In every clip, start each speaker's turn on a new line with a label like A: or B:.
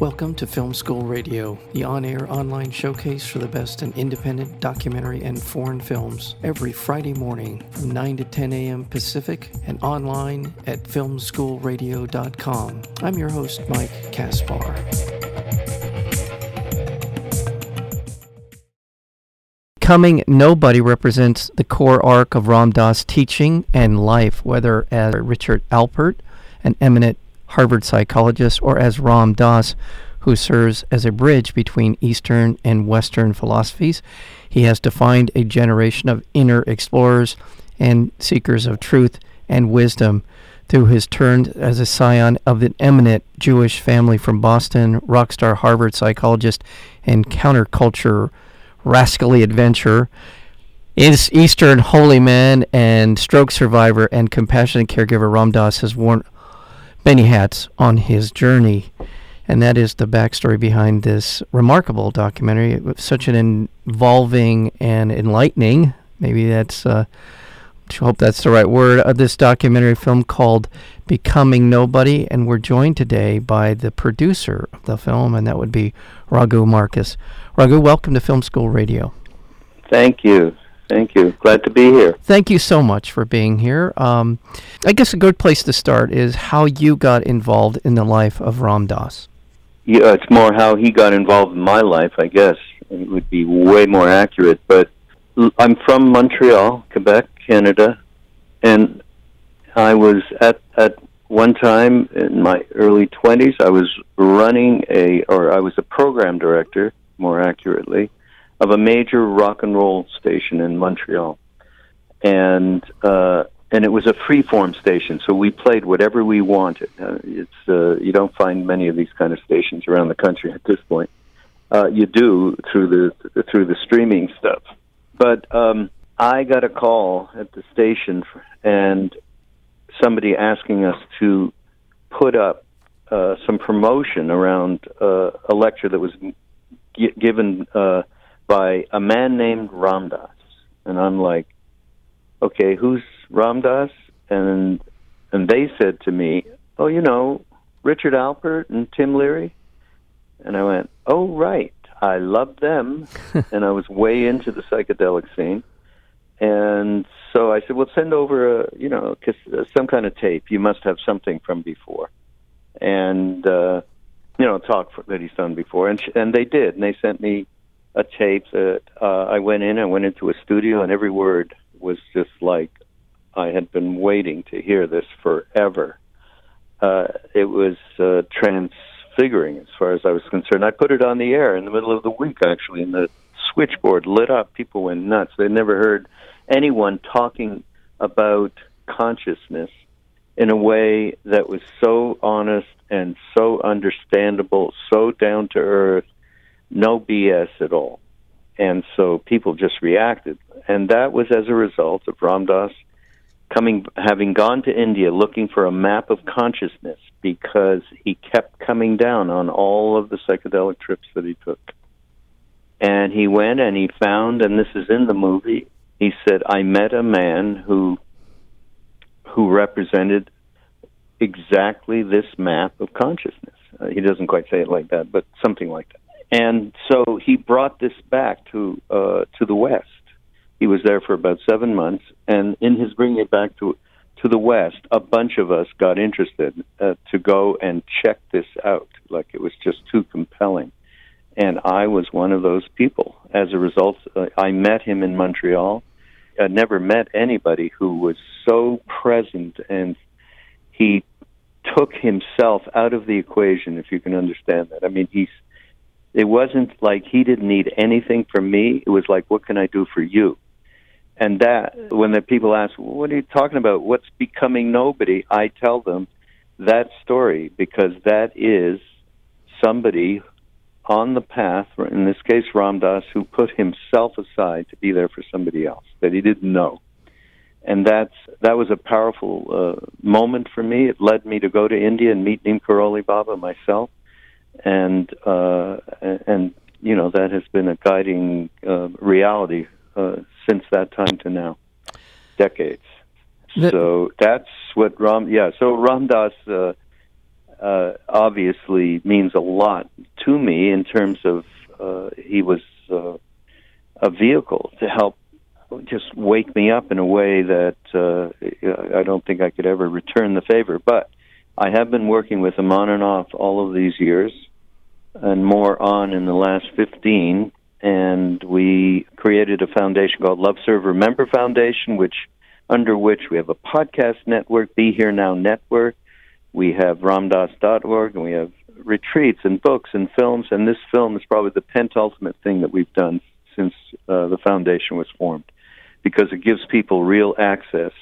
A: Welcome to Film School Radio, the on air online showcase for the best in independent documentary and foreign films, every Friday morning from 9 to 10 a.m. Pacific and online at filmschoolradio.com. I'm your host, Mike Kaspar. Becoming Nobody represents the core arc of Ram Dass' teaching and life, whether as Richard Alpert, an eminent Harvard psychologist, or as Ram Dass, who serves as a bridge between Eastern and Western philosophies. He has defined a generation of inner explorers and seekers of truth and wisdom through his turn as a scion of an eminent Jewish family from Boston, rock star Harvard psychologist, and counterculture rascally adventurer. Is Eastern holy man and stroke survivor and compassionate caregiver Ram Dass has worn many hats on his journey. And that is the backstory behind this remarkable documentary. It was such an involving and enlightening, maybe that's, uh, I hope that's the right word, of this documentary film called Becoming Nobody. And we're joined today by the producer of the film, and that would be Raghu Markus. Raghu, welcome to Film School Radio.
B: Thank you. Thank you. Glad to be here.
A: Thank you so much for being here. Um, I guess a good place to start is how you got involved in the life of Ram Dass.
B: Yeah, it's more how he got involved in my life, I guess. It would be way more accurate. But I'm from Montreal, Quebec, Canada, and I was at at one time in my early 20s. I was running a, or I was a program director, more accurately, of a major rock and roll station in Montreal, and uh, and it was a freeform station, so we played whatever we wanted. Uh, it's uh, you don't find many of these kind of stations around the country at this point. Uh, you do through the through the streaming stuff, but um, I got a call at the station for, and somebody asking us to put up uh, some promotion around uh, a lecture that was given uh, by a man named Ram Dass. And I'm like, okay, who's Ram Dass? And and they said to me, oh, you know, Richard Alpert and Tim Leary, and I went, oh, right, I love them, and I was way into the psychedelic scene. And so I said, "Well, send over a, you know, uh, some kind of tape. You must have something from before." And uh, you know, talk for, that he's done before, and sh- and they did, and they sent me a tape that uh, I went in. I went into a studio, and every word was just like I had been waiting to hear this forever. Uh, it was uh, transfiguring as far as I was concerned. I put it on the air in the middle of the week, actually, and the switchboard lit up. People went nuts. They never heard anyone talking about consciousness in a way that was so honest and so understandable, so down to earth, no BS at all. And so people just reacted. And that was as a result of Ram Dass coming having gone to India looking for a map of consciousness because he kept coming down on all of the psychedelic trips that he took. And he went and he found and this is in the movie he said, "I met a man who who represented exactly this map of consciousness." Uh, he doesn't quite say it like that, but something like that. And so he brought this back to uh, to the West. He was there for about seven months, and in his bringing it back to to the West, a bunch of us got interested uh, to go and check this out. Like it was just too compelling and I was one of those people. As a result, uh, I met him in Montreal. I never met anybody who was so present, and he took himself out of the equation. If you can understand that, I mean, he's. It wasn't like he didn't need anything from me. It was like, what can I do for you? And that, when the people ask, what are you talking about? What's becoming nobody? I tell them that story because that is somebody on the path, in this case Ram Dass, who put himself aside to be there for somebody else that he didn't know. And that's that was a powerful uh, moment for me. It led me to go to India and meet Neem Karoli Baba myself, and uh, and you know that has been a guiding uh, reality uh, since that time to now, decades. The- so that's what Ram. Yeah. So Ram Dass uh, uh, obviously means a lot to me in terms of uh, he was uh, a vehicle to help just wake me up in a way that uh, I don't think I could ever return the favor. But I have been working with him on and off all of these years, and more on in the last 15. And we created a foundation called Love Serve Remember Foundation, which under which we have a podcast network, Be Here Now Network. We have ramdass.org, and we have retreats and books and films. And this film is probably the pentultimate thing that we've done since uh, the foundation was formed because it gives people real access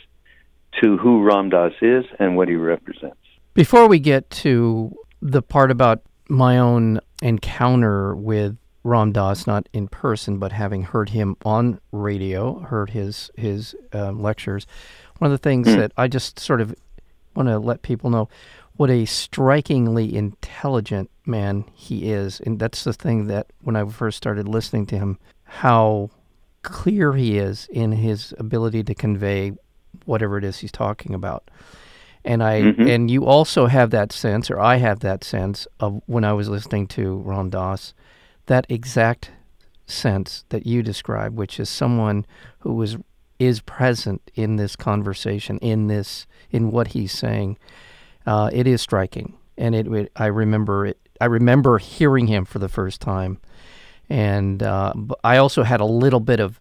B: to who Ram Dass is and what he represents.
A: Before we get to the part about my own encounter with Ram Dass, not in person, but having heard him on radio, heard his his uh, lectures, one of the things mm. that I just sort of want to let people know what a strikingly intelligent man he is, and that's the thing that when I first started listening to him, how clear he is in his ability to convey whatever it is he's talking about. And I mm-hmm. and you also have that sense, or I have that sense of when I was listening to Ram Dass, that exact sense that you describe, which is someone who was is present in this conversation, in this in what he's saying. Uh, it is striking, and it, it, I remember it. I remember hearing him for the first time and uh, I also had a little bit of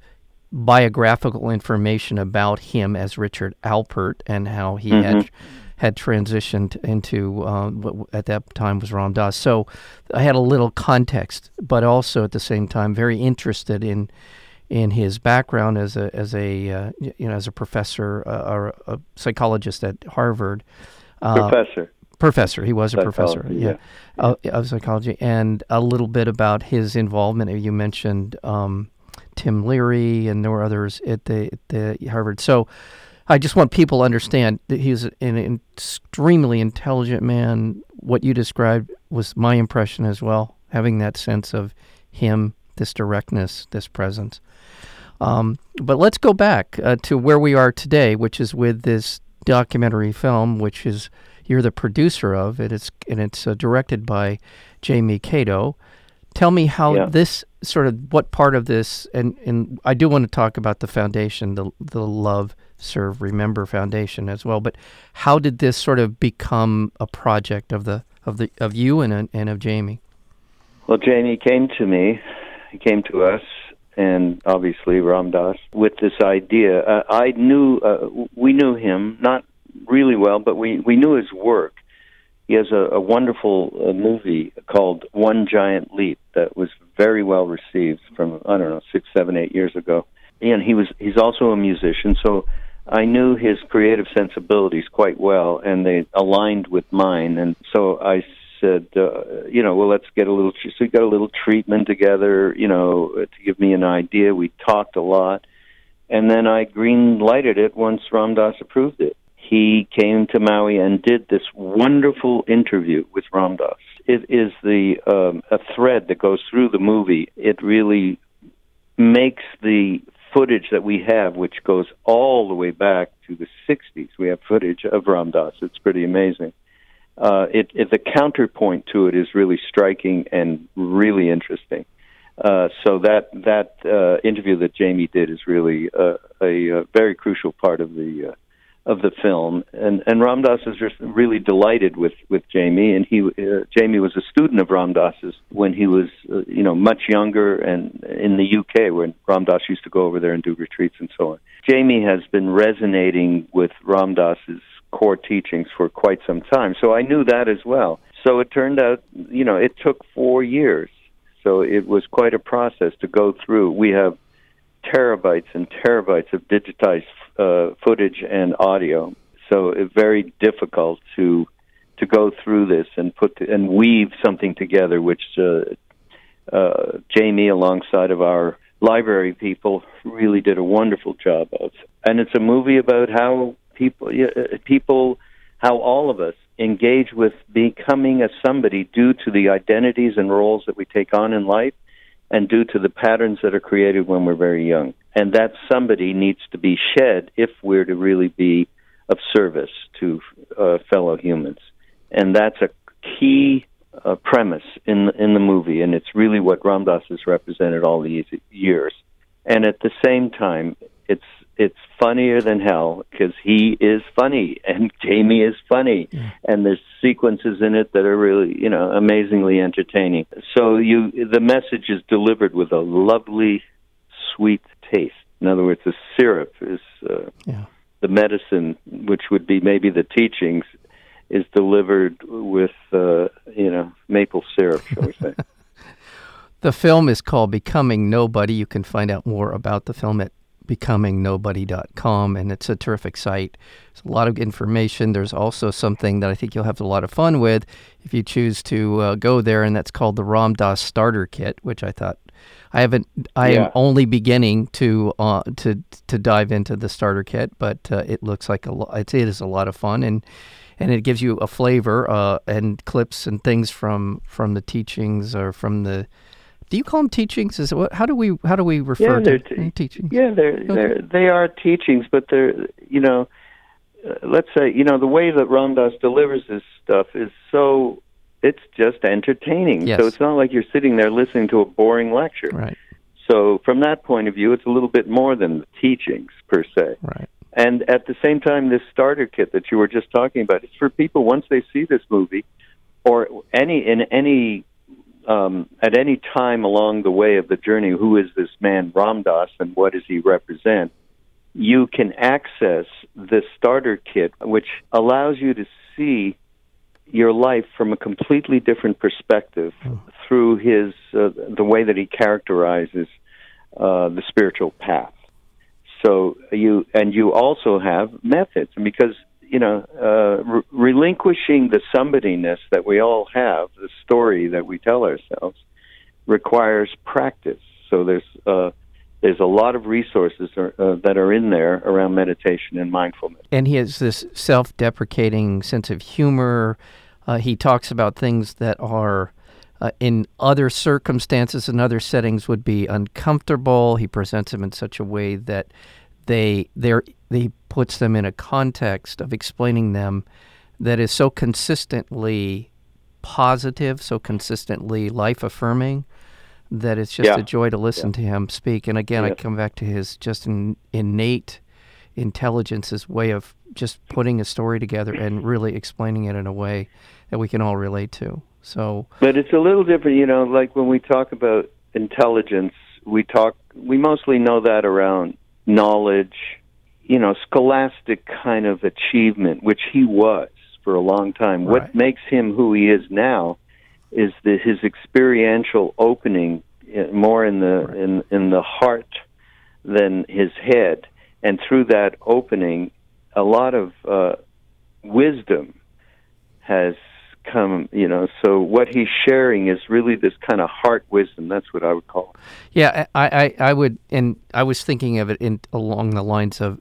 A: biographical information about him as Richard Alpert and how he mm-hmm. had had transitioned into uh, what at that time was Ram Dass. So I had a little context, but also at the same time very interested in in his background as a as a uh, you know as a professor uh, or a psychologist at Harvard.
B: Uh, professor
A: professor. He was a professor, yeah, yeah. of psychology, and a little bit about his involvement. You mentioned um, Tim Leary, and there were others at the, at the Harvard. So, I just want people to understand that he he's an extremely intelligent man. What you described was my impression as well, having that sense of him, this directness, this presence. Um, but let's go back uh, to where we are today, which is with this documentary film, which is you're the producer of it. It's and it's uh, directed by Jamie Catto. Tell me how yeah. this sort of what part of this and and I do want to talk about the foundation, the the Love Serve Remember Foundation as well. But how did this sort of become a project of the of the of you and and of Jamie?
B: Well, Jamie came to me. He came to us and obviously Ram Dass with this idea. Uh, I knew uh, we knew him not really well, but we we knew his work. He has a, a wonderful uh, movie called One Giant Leap that was very well received from I don't know six, seven, eight years ago. And he was he's also a musician, so I knew his creative sensibilities quite well, and they aligned with mine. And so I said, uh, you know, well, let's get a little. So we got a little treatment together, you know, to give me an idea. We talked a lot, and then I green lighted it once Ram Dass approved it he came to Maui and did this wonderful interview with Ram Dass. It is the um, a thread that goes through the movie. It really makes the footage that we have, which goes all the way back to the 60s. We have footage of Ram Dass. It's pretty amazing. Uh, it, it, the counterpoint to it is really striking and really interesting. Uh, so that that uh, interview that Jamie did is really uh, a, a, very crucial part of the uh, of the film, and and Ram Dass is just really delighted with with Jamie, and he uh, Jamie was a student of Ram Dass's when he was uh, you know much younger and in the UK when Ram Dass used to go over there and do retreats and so on. Jamie has been resonating with Ram Dass's core teachings for quite some time, so I knew that as well. So it turned out, you know, it took four years, so it was quite a process to go through. We have terabytes and terabytes of digitized uh, footage and audio. So it's very difficult to to go through this and put the, and weave something together, which uh, uh, Jamie, alongside of our library people, really did a wonderful job of. And it's a movie about how people uh, people how all of us engage with becoming a somebody due to the identities and roles that we take on in life and due to the patterns that are created when we're very young. And that somebody needs to be shed if we're to really be of service to uh, fellow humans. And that's a key uh, premise in in the movie, and it's really what Ram Dass has represented all these years. And at the same time, it's it's funnier than hell because he is funny and Jamie is funny, yeah. and there's sequences in it that are really you know amazingly entertaining. So you the message is delivered with a lovely, sweet taste. In other words, the syrup is uh, yeah. the medicine, which would be maybe the teachings, is delivered with uh, you know maple syrup, shall we say?
A: the film is called Becoming Nobody. You can find out more about the film at becomingnobody.com, and it's a terrific site. There's a lot of information. There's also something that I think you'll have a lot of fun with if you choose to uh, go there, and that's called the Ram Dass Starter Kit, which I thought I haven't. I yeah. am only beginning to uh, to to dive into the starter kit, but uh, it looks like a lot. It is a lot of fun, and and it gives you a flavor uh, and clips and things from from the teachings or from the do you call them teachings? Is it what? How do we how do we refer
B: yeah,
A: to t- teachings?
B: Yeah, they're, okay. they're they are teachings, but they're you know, uh, let's say you know the way that Ram Dass delivers this stuff is so it's just entertaining.
A: Yes.
B: So it's not like you're sitting there listening to a boring lecture.
A: Right.
B: So from that point of view, it's a little bit more than the teachings per se.
A: Right.
B: And at the same time, this starter kit that you were just talking about, it's for people once they see this movie, or any in any um, at any time along the way of the journey, who is this man Ram Dass and what does he represent? You can access the starter kit, which allows you to see your life from a completely different perspective oh. through his uh, the way that he characterizes uh, the spiritual path. So you and you also have methods, and because you know, uh, re- relinquishing the somebodyness that we all have, the story that we tell ourselves, requires practice. So there's uh, there's a lot of resources are, uh, that are in there around meditation and mindfulness.
A: And he has this self-deprecating sense of humor. Uh, he talks about things that are. Uh, in other circumstances and other settings would be uncomfortable. He presents them in such a way that they they're he puts them in a context of explaining them that is so consistently positive, so consistently life affirming that it's just
B: yeah.
A: a joy to listen yeah. to him speak. And again,
B: yeah.
A: I come back to his just in, innate intelligence, his way of just putting a story together and really explaining it in a way that we can all relate to. So,
B: but it's a little different, you know. Like when we talk about intelligence, we talk we mostly know that around knowledge, you know, scholastic kind of achievement, which he was for a long time. Right. What makes him who he is now is the, his experiential opening uh, more in the right. in in the heart than his head, and through that opening, a lot of uh, wisdom has come you know so what he's sharing is really this kind of heart wisdom that's what i would call it
A: yeah i i, I would and i was thinking of it in along the lines of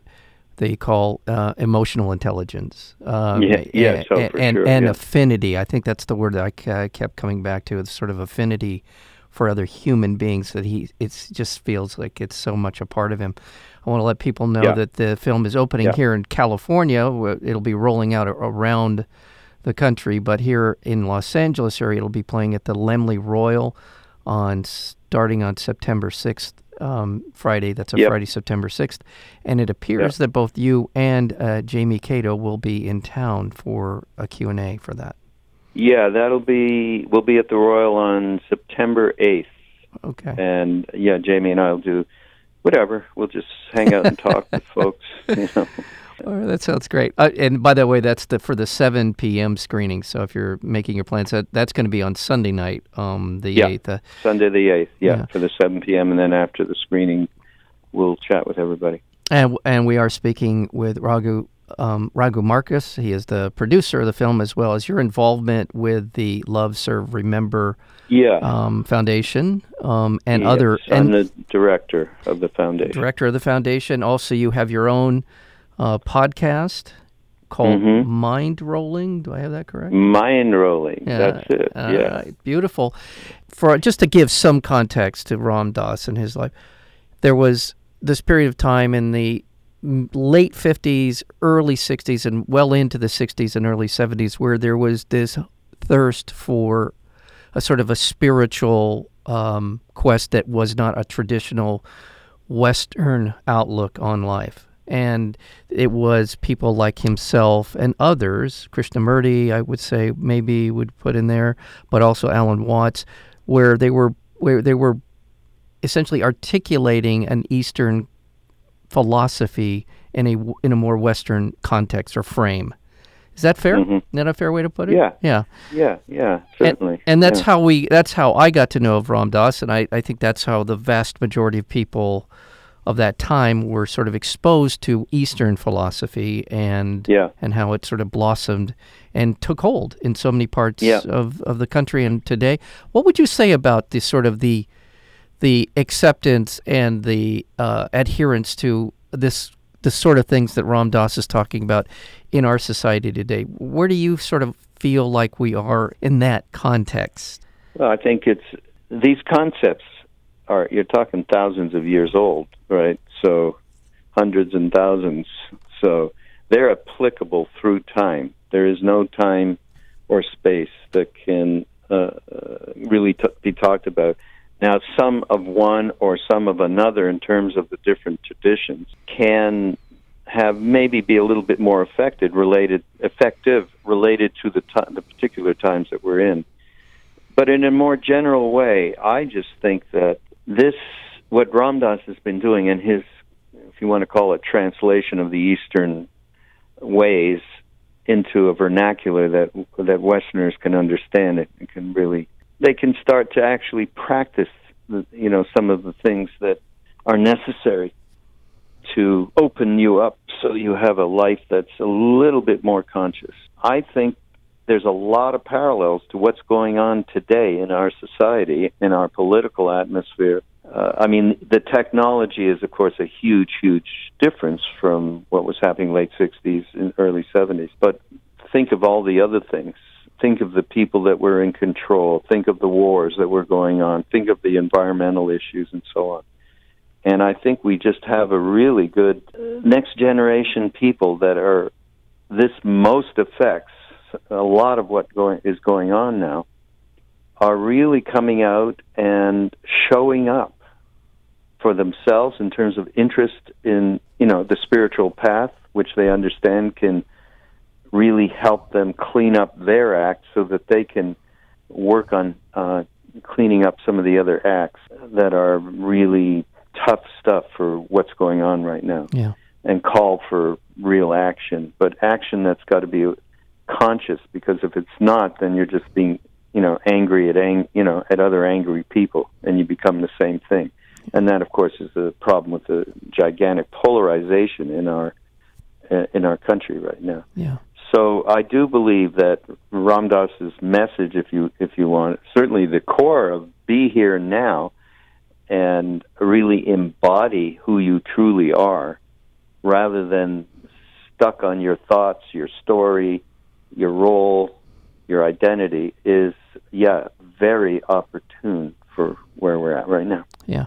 A: they call uh, emotional intelligence
B: um, yeah, yeah so
A: and
B: sure,
A: and
B: yeah.
A: affinity i think that's the word that I, I kept coming back to it's sort of affinity for other human beings that he it just feels like it's so much a part of him I want to let people know
B: yeah.
A: that the film is opening
B: yeah.
A: here in California. It'll be rolling out around the country, but here in Los Angeles area, it'll be playing at the Laemmle Royal on starting on September 6th, um, Friday. That's a
B: yep.
A: Friday, September 6th. And it appears yep. that both you and uh, Jamie Catto will be in town for a Q&A for that.
B: Yeah, that'll be, we'll be at the Royal on September 8th.
A: Okay.
B: And yeah, Jamie and I will do whatever. We'll just hang out and talk with folks. You know.
A: Oh, that sounds great. Uh, and by the way, that's the for the 7 p.m. screening. So if you're making your plans, that, that's going to be on Sunday night, um, the
B: yeah,
A: 8th. Uh,
B: Sunday the 8th, yeah, yeah, for the 7 p.m. And then after the screening, we'll chat with everybody.
A: And and we are speaking with Raghu um, Raghu Markus. He is the producer of the film, as well as your involvement with the Love Serve Remember
B: yeah.
A: um, Foundation um, and
B: yes,
A: other.
B: I'm the director of the foundation.
A: Director of the foundation. Also, you have your own uh, podcast called
B: mm-hmm.
A: Mindrolling. Do I have that correct?
B: Mindrolling. Yeah. That's it.
A: Uh,
B: yeah.
A: Right. Beautiful. For just to give some context to Ram Dass and his life, there was this period of time in the late 50s, early 60s, and well into the 60s and early 70s where there was this thirst for a sort of a spiritual um, quest that was not a traditional Western outlook on life. And it was people like himself and others, Krishnamurti, I would say maybe would put in there, but also Alan Watts, where they were where they were essentially articulating an Eastern philosophy in a in a more Western context or frame. Is that fair?
B: Mhm.
A: Is that a fair way to put it?
B: Yeah.
A: Yeah.
B: Yeah, yeah,
A: And,
B: certainly.
A: and that's
B: Yeah.
A: how we that's how I got to know of Ram Dass, and I, I think that's how the vast majority of people of that time were sort of exposed to Eastern philosophy and
B: Yeah.
A: and how it sort of blossomed and took hold in so many parts
B: Yeah.
A: of, of the country and today. What would you say about the sort of the the acceptance and the uh, adherence to this the sort of things that Ram Dass is talking about in our society today? Where do you sort of feel like we are in that context?
B: Well, I think it's these concepts are you're talking thousands of years old, right? So hundreds and thousands. So they're applicable through time. There is no time or space that can uh, uh, really t- be talked about. Now, some of one or some of another, in terms of the different traditions, can have maybe be a little bit more affected, related, effective, related to the ti the particular times that we're in. But in a more general way, I just think that this, what Ram Dass has been doing in his, if you want to call it, translation of the Eastern ways into a vernacular that that Westerners can understand it and can really they can start to actually practice the, you know some of the things that are necessary to open you up so you have a life that's a little bit more conscious. I think there's a lot of parallels to what's going on today in our society, in our political atmosphere. Uh, I mean, the technology is, of course, a huge, huge difference from what was happening late 60s and early 70s. But think of all the other things. Think of the people that were in control. Think of the wars that were going on. Think of the environmental issues and so on. And I think we just have a really good next generation people that are this most affects a lot of what going is going on now are really coming out and showing up for themselves in terms of interest in you know the spiritual path which they understand can really help them clean up their act so that they can work on uh, cleaning up some of the other acts that are really tough stuff for what's going on right now
A: Yeah.
B: and call for real action but action that's got to be conscious because if it's not then you're just being you know angry at ang- you know at other angry people and you become the same thing and that of course is the problem with the gigantic polarization in our uh, in our country right now
A: Yeah.
B: so I do believe that Ram Dass's message, if you if you want, certainly the core of be here now, and really embody who you truly are, rather than stuck on your thoughts, your story, your role, your identity, is yeah very opportune for where we're at right now.
A: Yeah,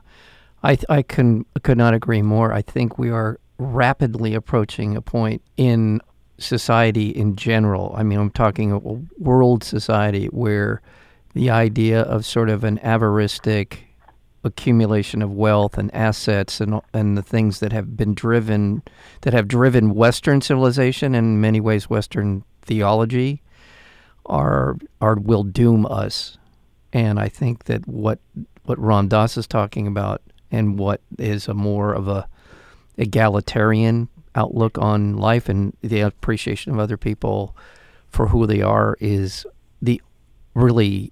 A: I I can could not agree more. I think we are rapidly approaching a point in society in general. I mean, I'm talking a world society where the idea of sort of an avaristic accumulation of wealth and assets and and the things that have been driven that have driven Western civilization and in many ways Western theology are are will doom us. And I think that what what Ram Dass is talking about and what is a more of a egalitarian outlook on life and the appreciation of other people for who they are is the really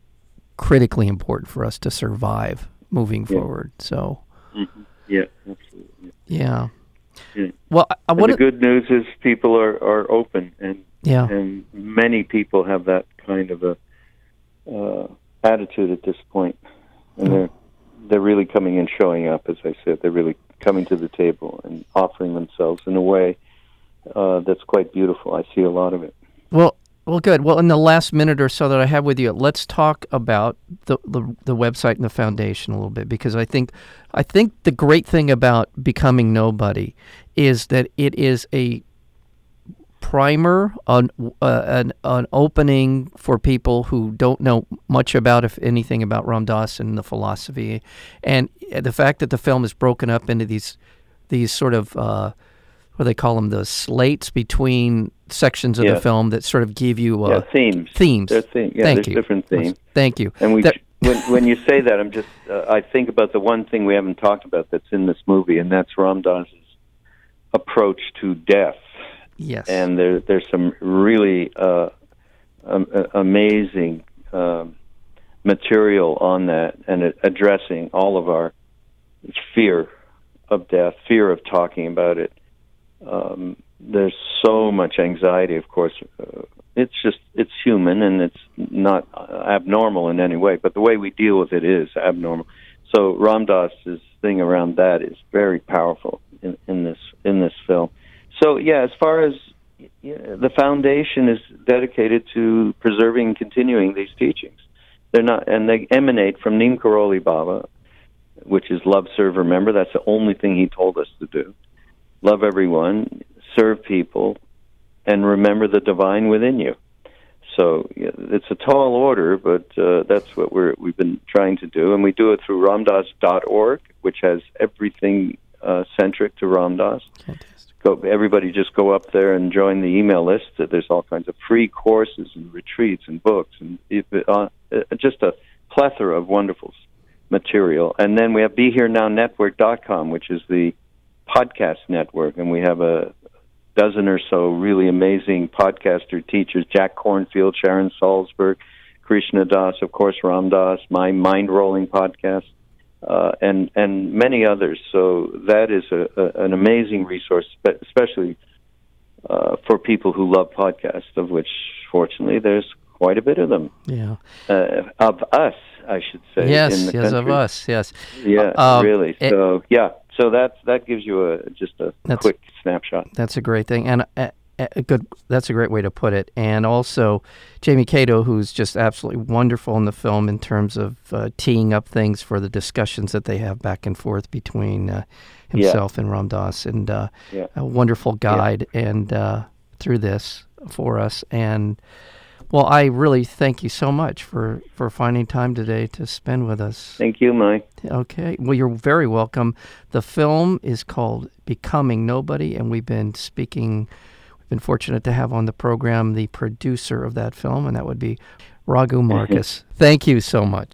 A: critically important for us to survive moving
B: Yeah.
A: forward. So, mm-hmm.
B: Yeah, absolutely.
A: yeah.
B: Yeah.
A: Well, I, I want
B: the good news is people are, are open and
A: yeah.
B: and many people have that kind of a uh, attitude at this point, and they're they're really coming and showing up. As I said, they're really coming to the table and offering themselves in a way uh, that's quite beautiful. I see a lot of it.
A: Well, well, good. Well, in the last minute or so that I have with you, let's talk about the, the the website and the foundation a little bit because I think I think the great thing about becoming nobody is that it is a primer, an, uh, an an opening for people who don't know much about, if anything, about Ram Dass and the philosophy, and the fact that the film is broken up into these these sort of uh, what do they call them, the slates between sections of
B: Yeah.
A: the film that sort of give you
B: yeah,
A: uh,
B: themes.
A: themes.
B: Theme- yeah,
A: Thank
B: there's
A: you.
B: different themes.
A: Thank you.
B: And we,
A: That-
B: when when you say that, I'm just uh, I think about the one thing we haven't talked about that's in this movie, and that's Ram Dass's approach to death.
A: Yes.
B: And there there's some really uh, uh, amazing um, material on that, and addressing all of our fear of death, fear of talking about it. Um, there's so much anxiety, of course. Uh, it's just it's human and it's not abnormal in any way, but the way we deal with it is abnormal. So Ram Dass's thing around that is very powerful in, in this in this film. So yeah, as far as yeah, the foundation is dedicated to preserving and continuing these teachings. They're not, and they emanate from Neem Karoli Baba, which is love, serve, remember. That's the only thing he told us to do. Love everyone, serve people, and remember the divine within you. So yeah, it's a tall order, but uh, that's what we're we've been trying to do, and we do it through ramdass.org, which has everything uh, centric to Ram
A: Dass.
B: Go everybody just go up there and join the email list. There's all kinds of free courses and retreats and books and uh, uh, just a plethora of wonderful material. And then we have BeHereNowNetwork.com which is the podcast network. And we have a dozen or so really amazing podcaster teachers Jack Kornfield Sharon Salzberg Krishna Das of course Ram Dass my mind rolling podcast uh, and and many others. So that is a, a, an amazing resource, especially uh, for people who love podcasts, of which fortunately there's quite a bit of them.
A: Yeah.
B: Uh, of us, I should say.
A: Yes. Yes.
B: the
A: Of us. Yes.
B: Yeah,
A: Um,
B: really.
A: it-
B: So yeah, so that that gives you a just a quick snapshot.
A: That's a great thing, and a, good. That's a great way to put it. And also, Jamie Catto, who's just absolutely wonderful in the film in terms of uh, teeing up things for the discussions that they have back and forth between uh,
B: Yeah.
A: himself and Ram Dass, and uh,
B: Yeah.
A: a wonderful guide and uh, through this for us. And well, I really thank you so much for for finding time today to spend with us.
B: Thank you, Mike.
A: Okay. Well, you're very welcome. The film is called Becoming Nobody, and we've been speaking, been fortunate to have on the program the producer of that film, and that would be Raghu Markus. Thank you so much.